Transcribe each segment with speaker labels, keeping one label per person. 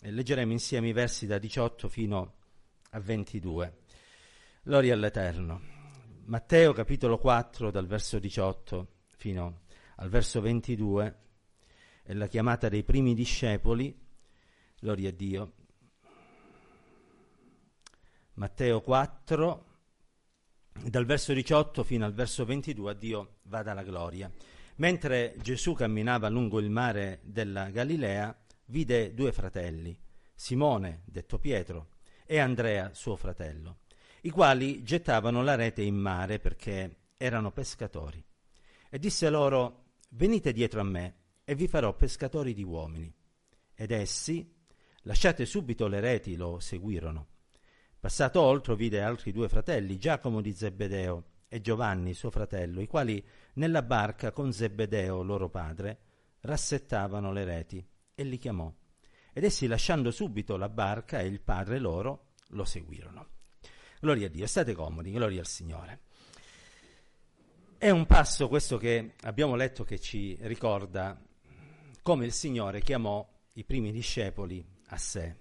Speaker 1: leggeremo insieme i versi da 18 fino a 22. Gloria all'Eterno. Matteo capitolo 4 dal verso 18 fino al verso 22 è la chiamata dei primi discepoli. Gloria a Dio. Matteo 4 dal verso 18 fino al verso 22 a Dio vada la gloria. Mentre Gesù camminava lungo il mare della Galilea, vide due fratelli, Simone, detto Pietro, e Andrea, suo fratello, i quali gettavano la rete in mare perché erano pescatori. E disse loro, venite dietro a me e vi farò pescatori di uomini. Ed essi, lasciate subito le reti, lo seguirono. Passato oltre vide altri due fratelli, Giacomo di Zebedeo e Giovanni, suo fratello, i quali nella barca con Zebedeo, loro padre, rassettavano le reti, e li chiamò. Ed essi, lasciando subito la barca e il padre loro, lo seguirono. Gloria a Dio, state comodi, gloria al Signore. È un passo questo che abbiamo letto che ci ricorda come il Signore chiamò i primi discepoli a sé.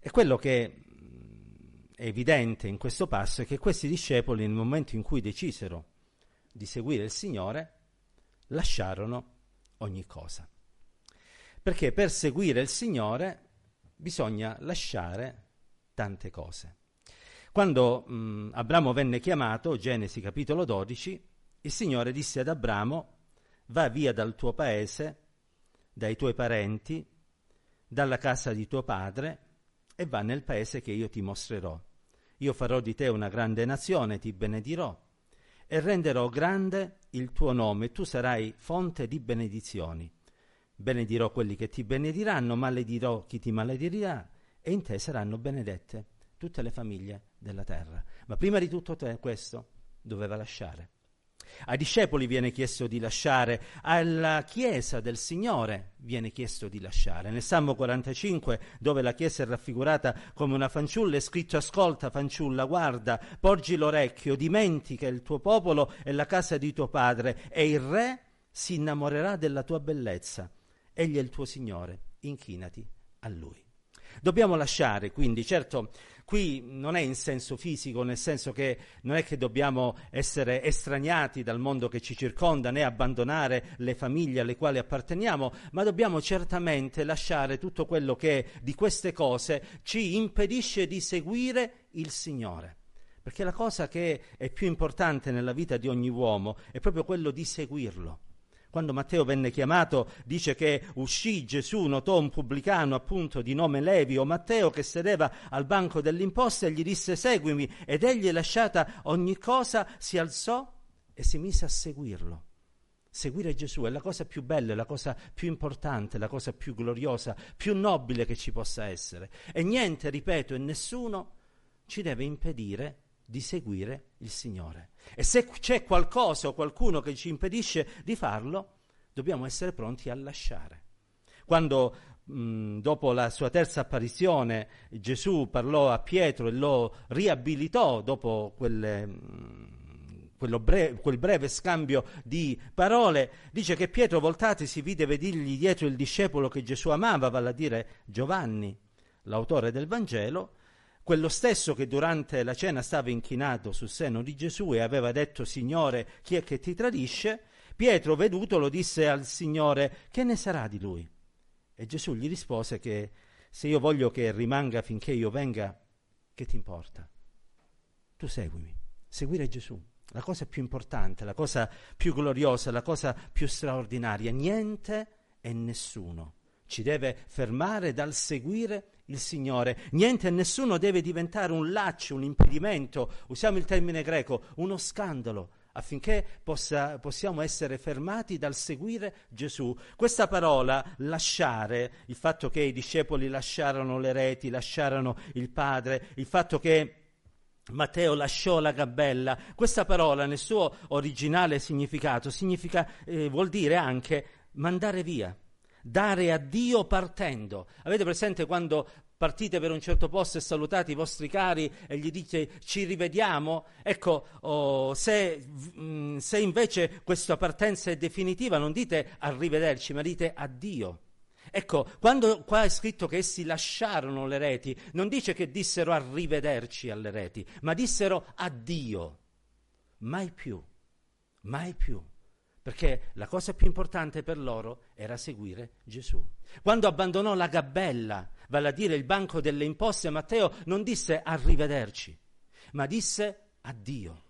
Speaker 1: E quello che è evidente in questo passo è che questi discepoli, nel momento in cui decisero di seguire il Signore, lasciarono ogni cosa. Perché per seguire il Signore bisogna lasciare tante cose. Quando mh, Abramo venne chiamato, Genesi capitolo 12, il Signore disse ad Abramo, va via dal tuo paese, dai tuoi parenti, dalla casa di tuo padre e va nel paese che io ti mostrerò. Io farò di te una grande nazione, ti benedirò e renderò grande il tuo nome, tu sarai fonte di benedizioni. Benedirò quelli che ti benediranno, maledirò chi ti maledirà e in te saranno benedette tutte le famiglie della terra. Ma prima di tutto te questo doveva lasciare. Ai discepoli viene chiesto di lasciare, alla Chiesa del Signore viene chiesto di lasciare. Nel Salmo 45, dove la Chiesa è raffigurata come una fanciulla, è scritto ascolta fanciulla, guarda, porgi l'orecchio, dimentica il tuo popolo e la casa di tuo padre e il re si innamorerà della tua bellezza. Egli è il tuo Signore, inchinati a Lui. Dobbiamo lasciare, quindi, certo, qui non è in senso fisico, nel senso che non è che dobbiamo essere estraniati dal mondo che ci circonda, né abbandonare le famiglie alle quali apparteniamo, ma dobbiamo certamente lasciare tutto quello che di queste cose ci impedisce di seguire il Signore. Perché la cosa che è più importante nella vita di ogni uomo è proprio quello di seguirlo. Quando Matteo venne chiamato, dice che uscì Gesù, notò un pubblicano appunto di nome Levi o Matteo che sedeva al banco dell'imposta e gli disse seguimi ed egli lasciata ogni cosa si alzò e si mise a seguirlo. Seguire Gesù è la cosa più bella, la cosa più importante, la cosa più gloriosa, più nobile che ci possa essere. E niente, ripeto, e nessuno ci deve impedire di seguire il Signore. E se c'è qualcosa o qualcuno che ci impedisce di farlo, dobbiamo essere pronti a lasciare. Quando dopo la sua terza apparizione Gesù parlò a Pietro e lo riabilitò dopo quelle, mh, breve, quel breve scambio di parole, dice che Pietro voltatisi vide vedirgli dietro il discepolo che Gesù amava, vale a dire Giovanni, l'autore del Vangelo, quello stesso che durante la cena stava inchinato sul seno di Gesù e aveva detto Signore, chi è che ti tradisce? Pietro, vedutolo, disse al Signore, che ne sarà di lui? E Gesù gli rispose che se io voglio che rimanga finché io venga, che ti importa? Tu seguimi, seguire Gesù, la cosa più importante, la cosa più gloriosa, la cosa più straordinaria. Niente e nessuno ci deve fermare dal seguire il Signore. Niente e nessuno deve diventare un laccio, un impedimento, usiamo il termine greco, uno scandalo affinché possa, possiamo essere fermati dal seguire Gesù. Questa parola, lasciare, il fatto che i discepoli lasciarono le reti, lasciarono il Padre, il fatto che Matteo lasciò la gabella, questa parola nel suo originale significato significa, eh, vuol dire anche mandare via dare a Dio partendo. Avete presente quando partite per un certo posto e salutate i vostri cari e gli dite ci rivediamo? Ecco, oh, se, mm, se invece questa partenza è definitiva, non dite arrivederci, ma dite addio. Ecco, quando qua è scritto che essi lasciarono le reti, non dice che dissero arrivederci alle reti, ma dissero addio. Mai più, mai più. Perché la cosa più importante per loro era seguire Gesù. Quando abbandonò la gabella, vale a dire il banco delle imposte, Matteo non disse arrivederci, ma disse addio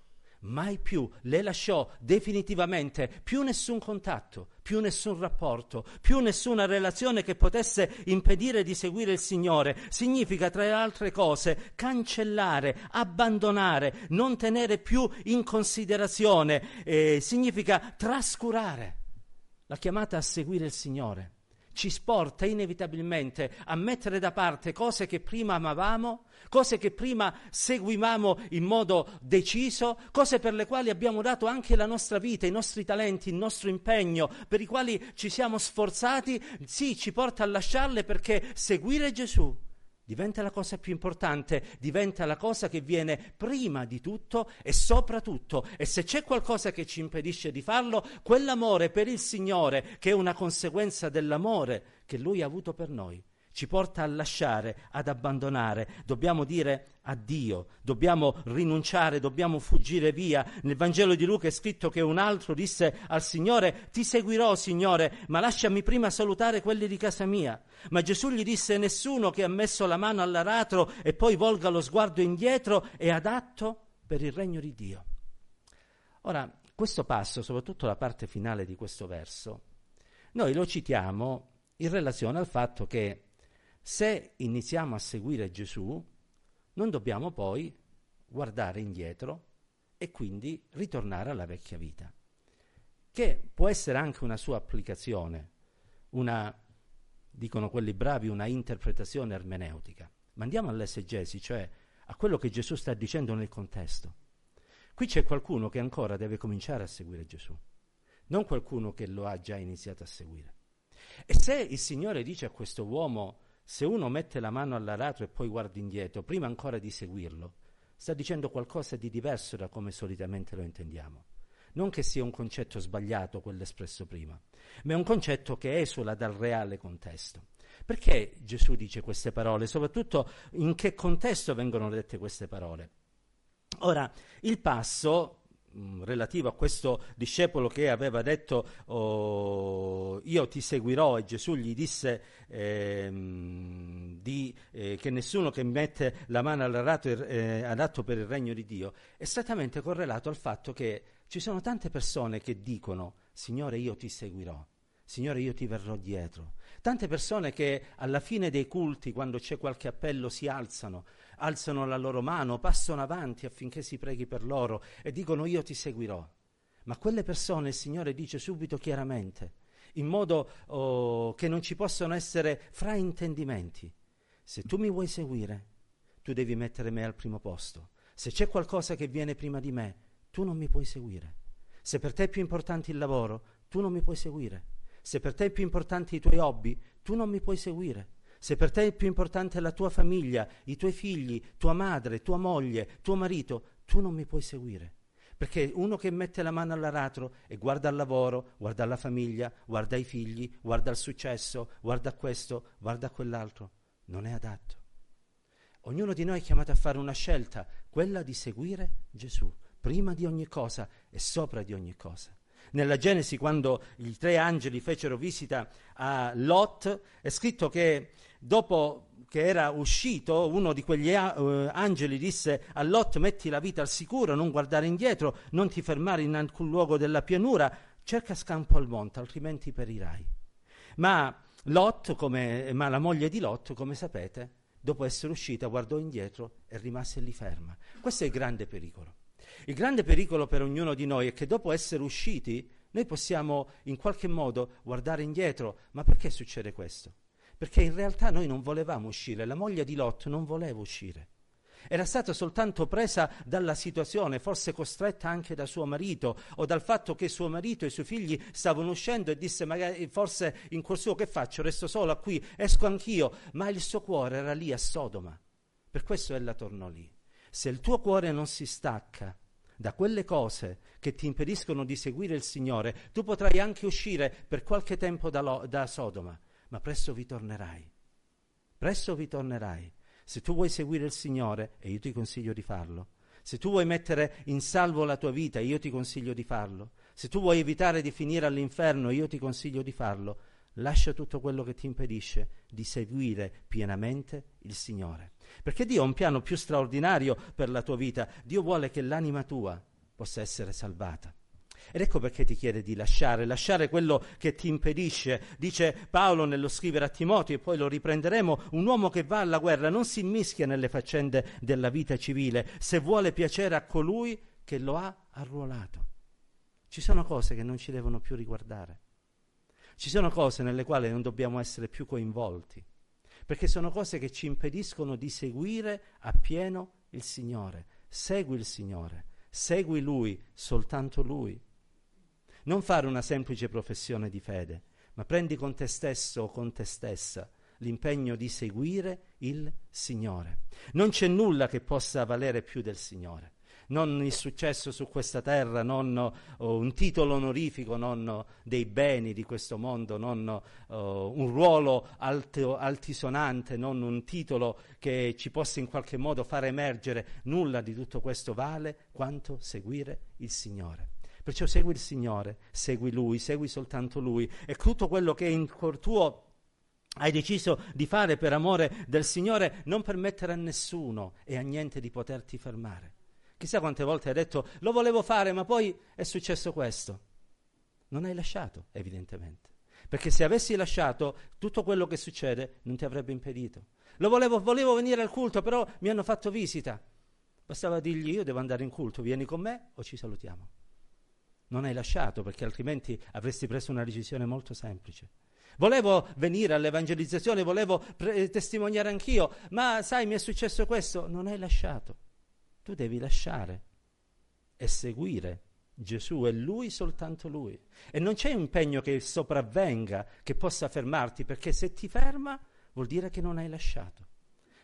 Speaker 1: mai più le lasciò definitivamente più nessun contatto, più nessun rapporto, più nessuna relazione che potesse impedire di seguire il Signore. Significa, tra le altre cose, cancellare, abbandonare, non tenere più in considerazione, eh, significa trascurare. La chiamata a seguire il Signore ci sporta inevitabilmente a mettere da parte cose che prima amavamo, cose che prima seguivamo in modo deciso, cose per le quali abbiamo dato anche la nostra vita, i nostri talenti, il nostro impegno, per i quali ci siamo sforzati, sì, ci porta a lasciarle perché seguire Gesù diventa la cosa più importante, diventa la cosa che viene prima di tutto e soprattutto. E se c'è qualcosa che ci impedisce di farlo, quell'amore per il Signore, che è una conseguenza dell'amore che Lui ha avuto per noi ci porta a lasciare, ad abbandonare, dobbiamo dire addio, dobbiamo rinunciare, dobbiamo fuggire via. Nel Vangelo di Luca è scritto che un altro disse al Signore, ti seguirò Signore, ma lasciami prima salutare quelli di casa mia. Ma Gesù gli disse, nessuno che ha messo la mano all'aratro e poi volga lo sguardo indietro è adatto per il regno di Dio. Ora, questo passo, soprattutto la parte finale di questo verso, noi lo citiamo in relazione al fatto che se iniziamo a seguire Gesù, non dobbiamo poi guardare indietro e quindi ritornare alla vecchia vita, che può essere anche una sua applicazione, una, dicono quelli bravi, una interpretazione ermeneutica. Ma andiamo all'esegesi, cioè a quello che Gesù sta dicendo nel contesto. Qui c'è qualcuno che ancora deve cominciare a seguire Gesù, non qualcuno che lo ha già iniziato a seguire. E se il Signore dice a questo uomo se uno mette la mano all'aratro e poi guarda indietro, prima ancora di seguirlo, sta dicendo qualcosa di diverso da come solitamente lo intendiamo. Non che sia un concetto sbagliato quello espresso prima, ma è un concetto che esula dal reale contesto. Perché Gesù dice queste parole? Soprattutto in che contesto vengono dette queste parole? Ora, il passo Mm, relativo a questo discepolo che aveva detto oh, io ti seguirò e Gesù gli disse eh, di, eh, che nessuno che mette la mano all'aratro è eh, adatto per il regno di Dio, è strettamente correlato al fatto che ci sono tante persone che dicono Signore io ti seguirò, Signore io ti verrò dietro. Tante persone che alla fine dei culti, quando c'è qualche appello, si alzano alzano la loro mano, passano avanti affinché si preghi per loro e dicono io ti seguirò. Ma quelle persone il Signore dice subito chiaramente, in modo oh, che non ci possano essere fraintendimenti. Se tu mi vuoi seguire, tu devi mettere me al primo posto. Se c'è qualcosa che viene prima di me, tu non mi puoi seguire. Se per te è più importante il lavoro, tu non mi puoi seguire. Se per te è più importante i tuoi hobby, tu non mi puoi seguire. Se per te è più importante la tua famiglia, i tuoi figli, tua madre, tua moglie, tuo marito, tu non mi puoi seguire. Perché uno che mette la mano all'aratro e guarda al lavoro, guarda alla famiglia, guarda ai figli, guarda al successo, guarda questo, guarda quell'altro, non è adatto. Ognuno di noi è chiamato a fare una scelta, quella di seguire Gesù, prima di ogni cosa e sopra di ogni cosa. Nella Genesi, quando i tre angeli fecero visita a Lot, è scritto che dopo che era uscito, uno di quegli uh, angeli disse a Lot metti la vita al sicuro, non guardare indietro, non ti fermare in alcun luogo della pianura, cerca scampo al monte, altrimenti perirai. Ma Lot, come, ma la moglie di Lot, come sapete, dopo essere uscita, guardò indietro e rimase lì ferma. Questo è il grande pericolo. Il grande pericolo per ognuno di noi è che dopo essere usciti, noi possiamo in qualche modo guardare indietro. Ma perché succede questo? Perché in realtà noi non volevamo uscire, la moglie di Lot non voleva uscire. Era stata soltanto presa dalla situazione, forse costretta anche da suo marito o dal fatto che suo marito e i suoi figli stavano uscendo e disse magari forse in cuor suo che faccio, resto sola qui, esco anch'io, ma il suo cuore era lì a Sodoma. Per questo ella tornò lì. Se il tuo cuore non si stacca da quelle cose che ti impediscono di seguire il Signore, tu potrai anche uscire per qualche tempo da, lo, da Sodoma, ma presto vi tornerai. Presto vi tornerai. Se tu vuoi seguire il Signore, e io ti consiglio di farlo, se tu vuoi mettere in salvo la tua vita, io ti consiglio di farlo. Se tu vuoi evitare di finire all'inferno, io ti consiglio di farlo. Lascia tutto quello che ti impedisce di seguire pienamente il Signore. Perché Dio ha un piano più straordinario per la tua vita. Dio vuole che l'anima tua possa essere salvata. Ed ecco perché ti chiede di lasciare, lasciare quello che ti impedisce. Dice Paolo nello scrivere a Timoteo, e poi lo riprenderemo, un uomo che va alla guerra non si mischia nelle faccende della vita civile, se vuole piacere a colui che lo ha arruolato. Ci sono cose che non ci devono più riguardare. Ci sono cose nelle quali non dobbiamo essere più coinvolti, perché sono cose che ci impediscono di seguire appieno il Signore. Segui il Signore, segui Lui, soltanto Lui. Non fare una semplice professione di fede, ma prendi con te stesso o con te stessa l'impegno di seguire il Signore. Non c'è nulla che possa valere più del Signore non il successo su questa terra, non oh, un titolo onorifico, non oh, dei beni di questo mondo, non oh, un ruolo alto, altisonante, non un titolo che ci possa in qualche modo far emergere. Nulla di tutto questo vale quanto seguire il Signore. Perciò segui il Signore, segui Lui, segui soltanto Lui e tutto quello che in cuor tuo hai deciso di fare per amore del Signore, non permettere a nessuno e a niente di poterti fermare. Chissà quante volte hai detto lo volevo fare, ma poi è successo questo. Non hai lasciato, evidentemente. Perché se avessi lasciato, tutto quello che succede non ti avrebbe impedito. Lo volevo, volevo venire al culto, però mi hanno fatto visita. Bastava dirgli io devo andare in culto, vieni con me o ci salutiamo. Non hai lasciato perché altrimenti avresti preso una decisione molto semplice. Volevo venire all'evangelizzazione, volevo pre- testimoniare anch'io, ma sai mi è successo questo, non hai lasciato. Tu devi lasciare e seguire Gesù e Lui soltanto Lui. E non c'è impegno che sopravvenga, che possa fermarti, perché se ti ferma vuol dire che non hai lasciato.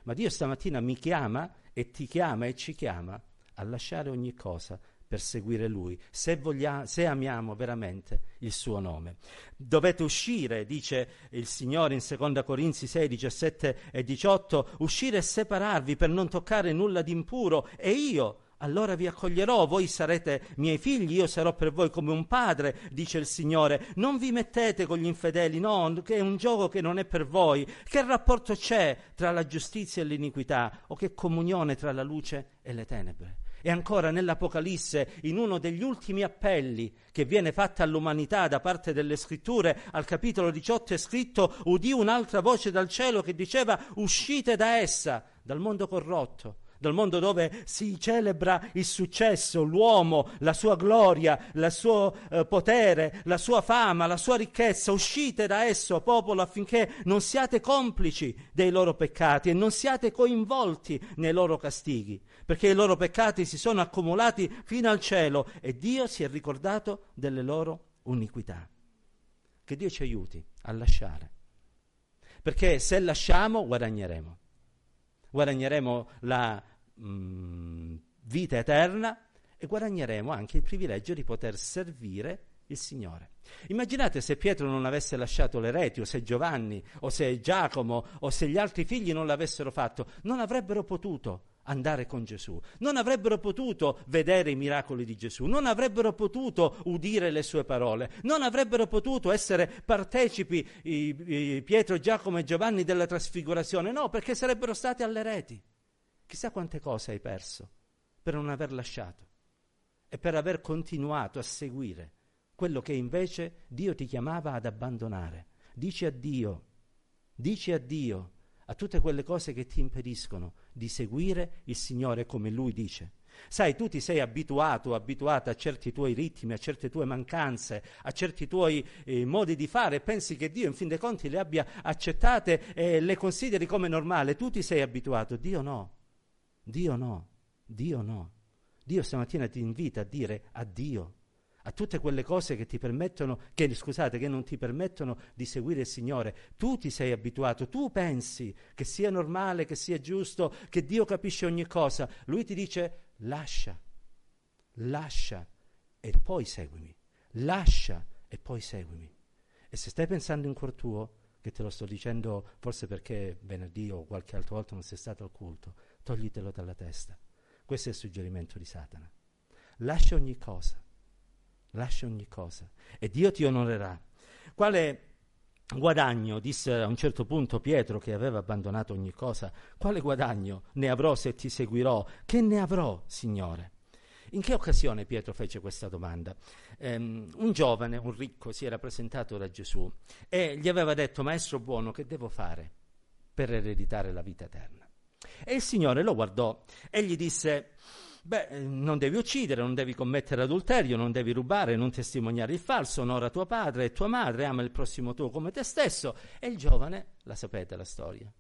Speaker 1: Ma Dio stamattina mi chiama e ti chiama e ci chiama a lasciare ogni cosa per seguire Lui, se, voglia, se, amiamo veramente il suo nome. Dovete uscire, dice il Signore in 2 Corinzi 6, 17 e 18, uscire e separarvi per non toccare nulla di impuro e io allora vi accoglierò, voi sarete miei figli, io sarò per voi come un padre, dice il Signore. Non vi mettete con gli infedeli, no, che è un gioco che non è per voi. Che rapporto c'è tra la giustizia e l'iniquità? O che comunione tra la luce e le tenebre? E ancora nell'Apocalisse, in uno degli ultimi appelli che viene fatto all'umanità da parte delle scritture, al capitolo 18 è scritto, udì un'altra voce dal cielo che diceva uscite da essa, dal mondo corrotto dal mondo dove si celebra il successo, l'uomo, la sua gloria, il suo eh, potere, la sua fama, la sua ricchezza. Uscite da esso, popolo, affinché non siate complici dei loro peccati e non siate coinvolti nei loro castighi, perché i loro peccati si sono accumulati fino al cielo e Dio si è ricordato delle loro iniquità. Che Dio ci aiuti a lasciare, perché se lasciamo guadagneremo guadagneremo la mh, mm, vita eterna e guadagneremo anche il privilegio di poter servire il Signore. Immaginate se Pietro non avesse lasciato le reti, o se Giovanni, o se Giacomo, o se gli altri figli non l'avessero fatto, non avrebbero potuto andare con Gesù, non avrebbero potuto vedere i miracoli di Gesù, non avrebbero potuto udire le sue parole, non avrebbero potuto essere partecipi i, i Pietro, Giacomo e Giovanni della trasfigurazione, no, perché sarebbero stati alle reti. Chissà quante cose hai perso per non aver lasciato e per aver continuato a seguire quello che invece Dio ti chiamava ad abbandonare. Dici addio, dici addio a tutte quelle cose che ti impediscono di seguire il Signore come Lui dice. Sai, tu ti sei abituato, abituata a certi tuoi ritmi, a certe tue mancanze, a certi tuoi eh, modi di fare e pensi che Dio in fin dei conti le abbia accettate e le consideri come normale. Tu ti sei abituato, Dio no. Dio no, Dio no. Dio stamattina ti invita a dire addio a tutte quelle cose che ti permettono, che, scusate, che non ti permettono di seguire il Signore. Tu ti sei abituato, tu pensi che sia normale, che sia giusto, che Dio capisce ogni cosa. Lui ti dice lascia, lascia e poi seguimi. Lascia e poi seguimi. E se stai pensando in cuor tuo, che te lo sto dicendo forse perché venerdì o qualche altra volta non sei stato al culto, toglitelo dalla testa. Questo è il suggerimento di Satana. Lascia ogni cosa, lascia ogni cosa e Dio ti onorerà. Quale guadagno, disse a un certo punto Pietro che aveva abbandonato ogni cosa, quale guadagno ne avrò se ti seguirò? Che ne avrò, Signore? In che occasione Pietro fece questa domanda? Um, un giovane, un ricco, si era presentato da Gesù e gli aveva detto, Maestro buono, che devo fare per ereditare la vita eterna? E il Signore lo guardò e gli disse, Beh, non devi uccidere, non devi commettere adulterio, non devi rubare, non testimoniare il falso, onora tuo padre e tua madre, ama il prossimo tuo come te stesso. E il giovane, la sapete la storia,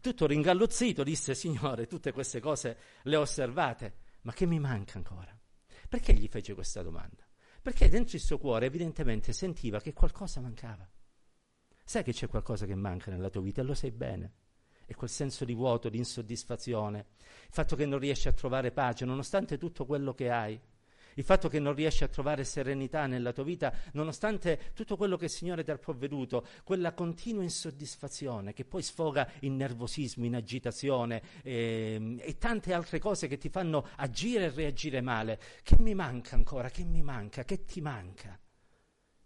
Speaker 1: tutto ringalluzzito disse, Signore, tutte queste cose le ho osservate, ma che mi manca ancora? Perché gli fece questa domanda? Perché dentro il suo cuore evidentemente sentiva che qualcosa mancava. Sai che c'è qualcosa che manca nella tua vita e lo sai bene. E quel senso di vuoto, di insoddisfazione, il fatto che non riesci a trovare pace nonostante tutto quello che hai, il fatto che non riesci a trovare serenità nella tua vita, nonostante tutto quello che il Signore ti ha provveduto, quella continua insoddisfazione che poi sfoga in nervosismo, in agitazione eh, e tante altre cose che ti fanno agire e reagire male. Che mi manca ancora? Che mi manca? Che ti manca?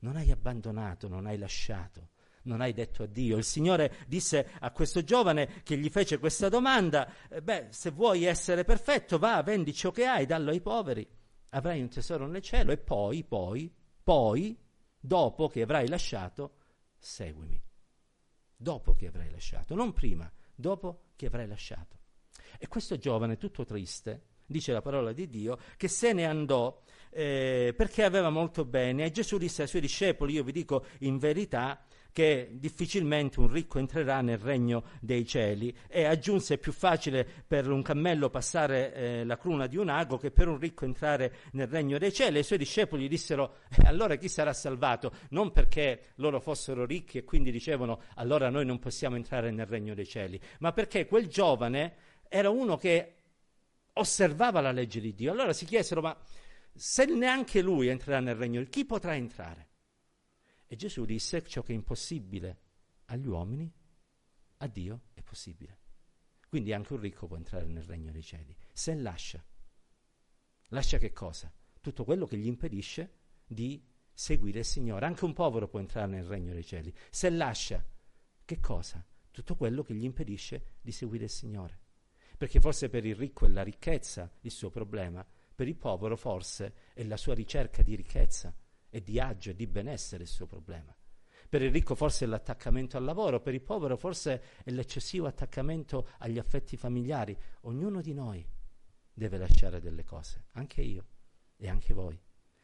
Speaker 1: Non hai abbandonato, non hai lasciato non hai detto addio. Il Signore disse a questo giovane che gli fece questa domanda, eh, beh, se vuoi essere perfetto, va, vendi ciò che hai, dallo ai poveri avrai un tesoro nel cielo e poi, poi, poi, dopo che avrai lasciato, seguimi. Dopo che avrai lasciato, non prima, dopo che avrai lasciato. E questo giovane, tutto triste, dice la parola di Dio, che se ne andò eh, perché aveva molto bene e Gesù disse ai suoi discepoli, io vi dico in verità, che difficilmente un ricco entrerà nel regno dei cieli e aggiunse è più facile per un cammello passare eh, la cruna di un ago che per un ricco entrare nel regno dei cieli. E i suoi discepoli dissero eh, allora chi sarà salvato? Non perché loro fossero ricchi e quindi dicevano allora noi non possiamo entrare nel regno dei cieli, ma perché quel giovane era uno che osservava la legge di Dio. Allora si chiesero ma se neanche lui entrerà nel regno, chi potrà entrare? E Gesù disse ciò che è impossibile agli uomini, a Dio è possibile. Quindi anche un ricco può entrare nel regno dei cieli, se lascia. Lascia che cosa? Tutto quello che gli impedisce di seguire il Signore. Anche un povero può entrare nel regno dei cieli, se lascia che cosa? Tutto quello che gli impedisce di seguire il Signore. Perché forse per il ricco è la ricchezza il suo problema, per il povero forse è la sua ricerca di ricchezza e di agio e di benessere il suo problema. Per il ricco forse è l'attaccamento al lavoro, per il povero forse è l'eccessivo attaccamento agli affetti familiari. Ognuno di noi deve lasciare delle cose, anche io e anche voi.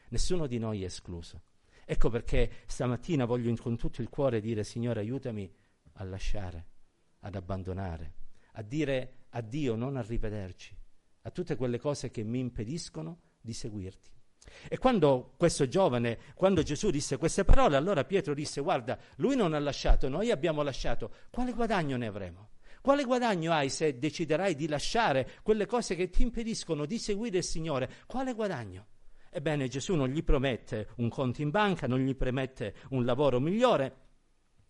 Speaker 1: Nessuno di noi è escluso. Ecco perché stamattina voglio con tutto il cuore dire Signore aiutami a lasciare, ad abbandonare, a dire addio, non a rivederci, a tutte quelle cose che mi impediscono di seguirti. E quando questo giovane, quando Gesù disse queste parole, allora Pietro disse, guarda, lui non ha lasciato, noi abbiamo lasciato, quale guadagno ne avremo? Quale guadagno hai se deciderai di lasciare quelle cose che ti impediscono di seguire il Signore? Quale guadagno? Ebbene, Gesù non gli promette un conto in banca, non gli promette un lavoro migliore,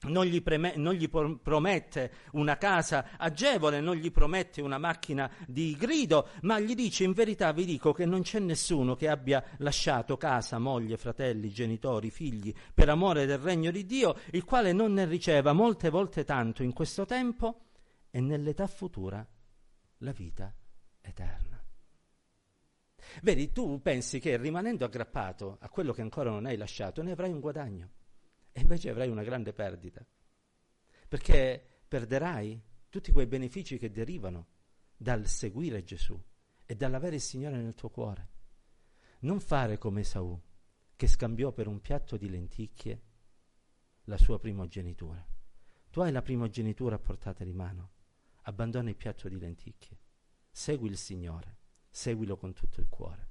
Speaker 1: non gli, preme- non gli, promette una casa agevole, non gli promette una macchina di grido, ma gli dice in verità vi dico che non c'è nessuno che abbia lasciato casa, moglie, fratelli, genitori, figli, per amore del regno di Dio, il quale non ne riceva molte volte tanto in questo tempo e nell'età futura la vita eterna. Vedi, tu pensi che rimanendo aggrappato a quello che ancora non hai lasciato ne avrai un guadagno e invece avrai una grande perdita, perché perderai tutti quei benefici che derivano dal seguire Gesù e dall'avere il Signore nel tuo cuore. Non fare come Esaù, che scambiò per un piatto di lenticchie la sua primogenitura. Tu hai la primogenitura a portata di mano, abbandona il piatto di lenticchie, segui il Signore, seguilo con tutto il cuore.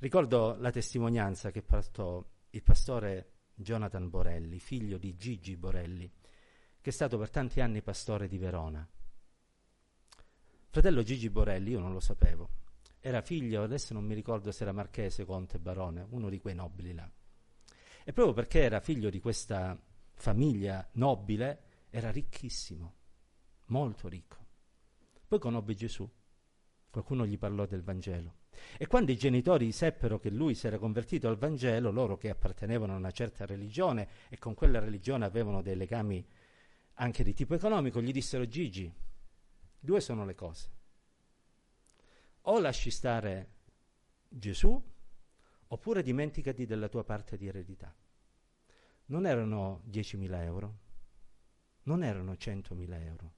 Speaker 1: Ricordo la testimonianza che portò il pastore Jonathan Borelli, figlio di Gigi Borelli, che è stato per tanti anni pastore di Verona. Fratello Gigi Borelli, io non lo sapevo, era figlio, adesso non mi ricordo se era marchese, conte, barone, uno di quei nobili là. E proprio perché era figlio di questa famiglia nobile, era ricchissimo, molto ricco. Poi conobbe Gesù, qualcuno gli parlò del Vangelo. E quando i genitori seppero che lui si era convertito al Vangelo, loro che appartenevano a una certa religione e con quella religione avevano dei legami anche di tipo economico, gli dissero Gigi, due sono le cose. O lasci stare Gesù, oppure dimenticati della tua parte di eredità. Non erano 10.000 euro, non erano 100.000 euro,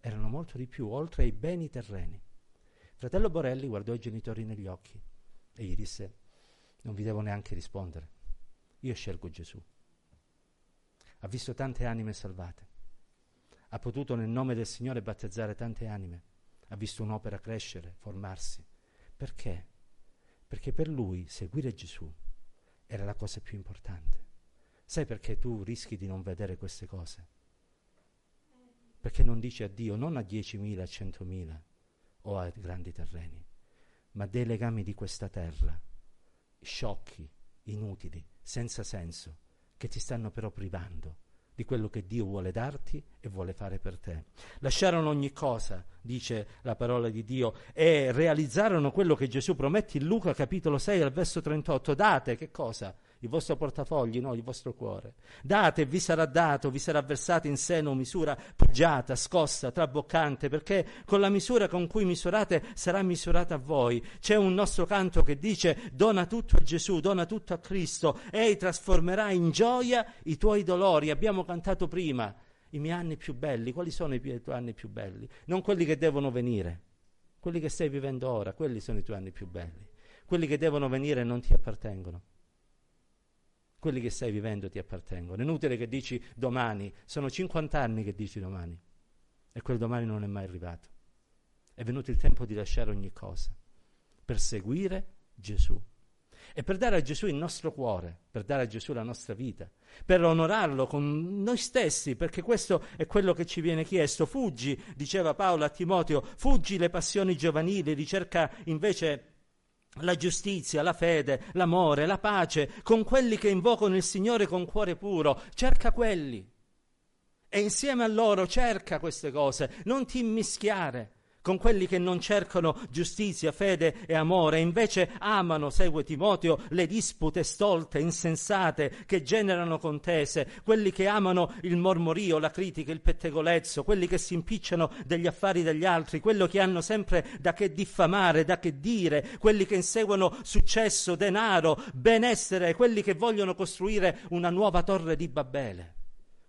Speaker 1: erano molto di più, oltre ai beni terreni. Fratello Borelli guardò i genitori negli occhi e gli disse, non vi devo neanche rispondere, io scelgo Gesù. Ha visto tante anime salvate, ha potuto nel nome del Signore battezzare tante anime, ha visto un'opera crescere, formarsi. Perché? Perché per lui seguire Gesù era la cosa più importante. Sai perché tu rischi di non vedere queste cose? Perché non dici a Dio non a 10.000, a 100.000 o a grandi terreni, ma dei legami di questa terra, sciocchi, inutili, senza senso, che ti stanno però privando di quello che Dio vuole darti e vuole fare per te. Lasciarono ogni cosa, dice la parola di Dio, e realizzarono quello che Gesù promette in Luca capitolo 6 al verso 38. Date che cosa? Il vostro portafogli, no, il vostro cuore. Date, vi sarà dato, vi sarà versato in seno misura pigiata, scossa, traboccante, perché con la misura con cui misurate sarà misurata a voi. C'è un nostro canto che dice dona tutto a Gesù, dona tutto a Cristo, ei trasformerà in gioia i tuoi dolori. Abbiamo cantato prima i miei anni più belli. Quali sono i tuoi anni più belli? Non quelli che devono venire, quelli che stai vivendo ora, quelli sono i tuoi anni più belli. Quelli che devono venire non ti appartengono quelli che stai vivendo ti appartengono. È inutile che dici domani, sono 50 anni che dici domani e quel domani non è mai arrivato. È venuto il tempo di lasciare ogni cosa per seguire Gesù e per dare a Gesù il nostro cuore, per dare a Gesù la nostra vita, per onorarlo con noi stessi, perché questo è quello che ci viene chiesto. Fuggi, diceva Paolo a Timoteo, fuggi le passioni giovanili, ricerca invece la giustizia, la fede, l'amore, la pace, con quelli che invocano il Signore con cuore puro. Cerca quelli. E insieme a loro cerca queste cose, non ti immischiare con quelli che non cercano giustizia, fede e amore, invece amano, segue Timoteo, le dispute stolte, insensate, che generano contese, quelli che amano il mormorio, la critica, il pettegolezzo, quelli che si impicciano degli affari degli altri, quelli che hanno sempre da che diffamare, da che dire, quelli che inseguono successo, denaro, benessere, quelli che vogliono costruire una nuova torre di Babele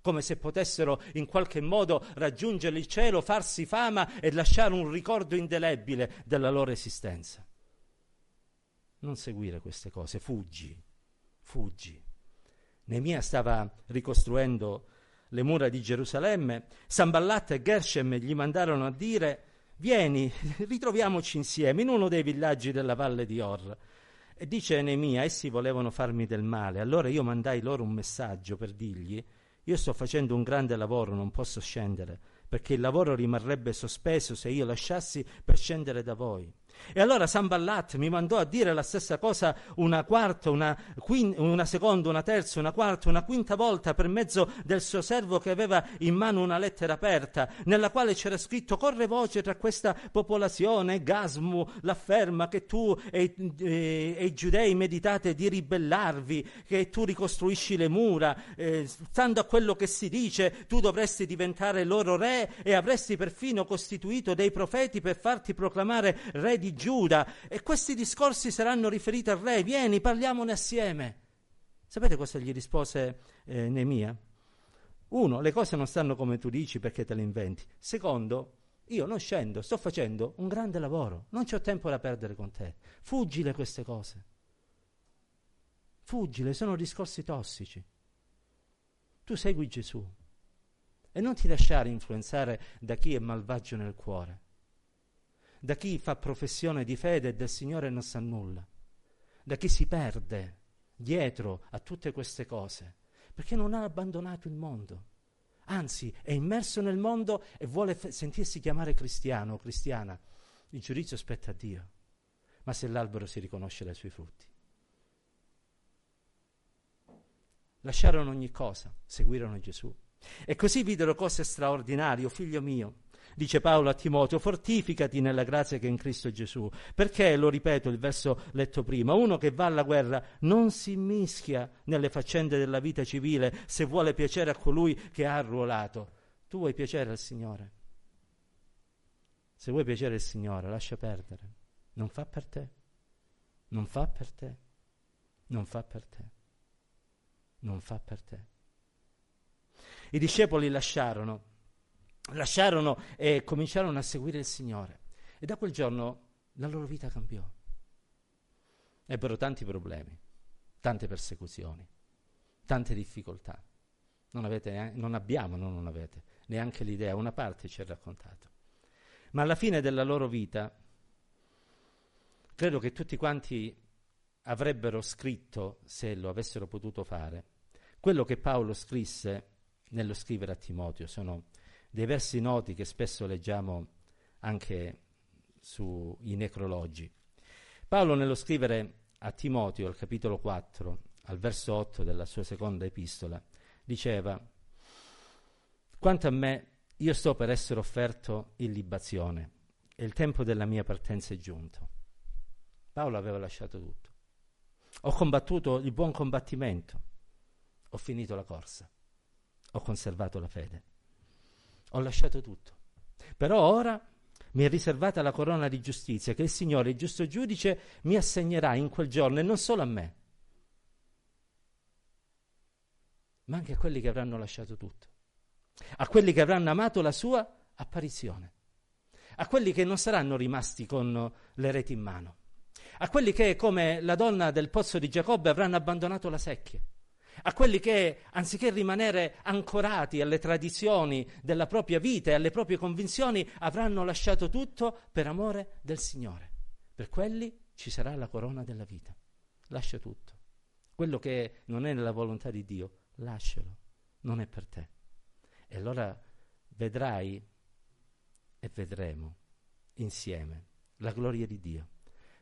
Speaker 1: come se potessero in qualche modo raggiungere il cielo, farsi fama e lasciare un ricordo indelebile della loro esistenza. Non seguire queste cose, fuggi, fuggi. Nemia stava ricostruendo le mura di Gerusalemme, Samballat e Gershem gli mandarono a dire vieni, ritroviamoci insieme in uno dei villaggi della valle di Or. E dice Nemia, essi volevano farmi del male, allora io mandai loro un messaggio per dirgli io sto facendo un grande lavoro, non posso scendere, perché il lavoro rimarrebbe sospeso se io lasciassi per scendere da voi. E allora Samballat mi mandò a dire la stessa cosa una quarta, una, quin- una, seconda, una terza, una quarta, una quinta volta per mezzo del suo servo che aveva in mano una lettera aperta, nella quale c'era scritto corre voce tra questa popolazione, Gasmu l'afferma che tu e, e, e, i giudei meditate di ribellarvi, che tu ricostruisci le mura, eh, stando a quello che si dice, tu dovresti diventare loro re e avresti perfino costituito dei profeti per farti proclamare re di di Giuda e questi discorsi saranno riferiti al re, vieni, parliamone assieme. Sapete cosa gli rispose eh, Nemia? Uno, le cose non stanno come tu dici perché te le inventi. Secondo, io non scendo, sto facendo un grande lavoro, non ho tempo da perdere con te. Fuggile queste cose. Fuggile, sono discorsi tossici. Tu segui Gesù e non ti lasciare influenzare da chi è malvagio nel cuore da chi fa professione di fede e del Signore non sa nulla, da chi si perde dietro a tutte queste cose, perché non ha abbandonato il mondo. Anzi, è immerso nel mondo e vuole f- sentirsi chiamare cristiano o cristiana. Il giudizio spetta a Dio. Ma se l'albero si riconosce dai suoi frutti. lasciarono ogni cosa, seguirono Gesù. E così videro cose straordinarie, figlio mio. Dice Paolo a Timoteo, fortificati nella grazia che è in Cristo Gesù. Perché, lo ripeto, il verso letto prima, uno che va alla guerra non si mischia nelle faccende della vita civile se vuole piacere a colui che ha arruolato. Tu vuoi piacere al Signore. Se vuoi piacere al Signore, lascia perdere. Non fa per te. Non fa per te. Non fa per te. Non fa per te. I discepoli lasciarono, lasciarono e cominciarono a seguire il Signore. E da quel giorno la loro vita cambiò. Ebbero tanti problemi, tante persecuzioni, tante difficoltà. Non, avete, non abbiamo, no, non avete neanche l'idea, una parte ci ha raccontato. Ma alla fine della loro vita, credo che tutti quanti avrebbero scritto, se lo avessero potuto fare, quello che Paolo scrisse nello scrivere a Timoteo. Sono dei versi noti che spesso leggiamo anche sui necrologi. Paolo nello scrivere a Timoteo, al capitolo 4, al verso 8 della sua seconda epistola, diceva, quanto a me, io sto per essere offerto in libazione e il tempo della mia partenza è giunto. Paolo aveva lasciato tutto. Ho combattuto il buon combattimento, ho finito la corsa ho conservato la fede. Ho lasciato tutto. Però ora mi è riservata la corona di giustizia che il Signore, il giusto giudice, mi assegnerà in quel giorno e non solo a me, ma anche a quelli che avranno lasciato tutto, a quelli che avranno amato la sua apparizione, a quelli che non saranno rimasti con le reti in mano, a quelli che, come la donna del pozzo di Giacobbe, avranno abbandonato la secchia a quelli che, anziché rimanere ancorati alle tradizioni della propria vita e alle proprie convinzioni, avranno lasciato tutto per amore del Signore. Per quelli ci sarà la corona della vita. Lascia tutto. Quello che non è nella volontà di Dio, lascialo, non è per te. E allora vedrai e vedremo insieme la gloria di Dio,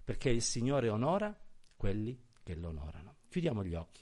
Speaker 1: perché il Signore onora quelli che lo onorano. Chiudiamo gli occhi.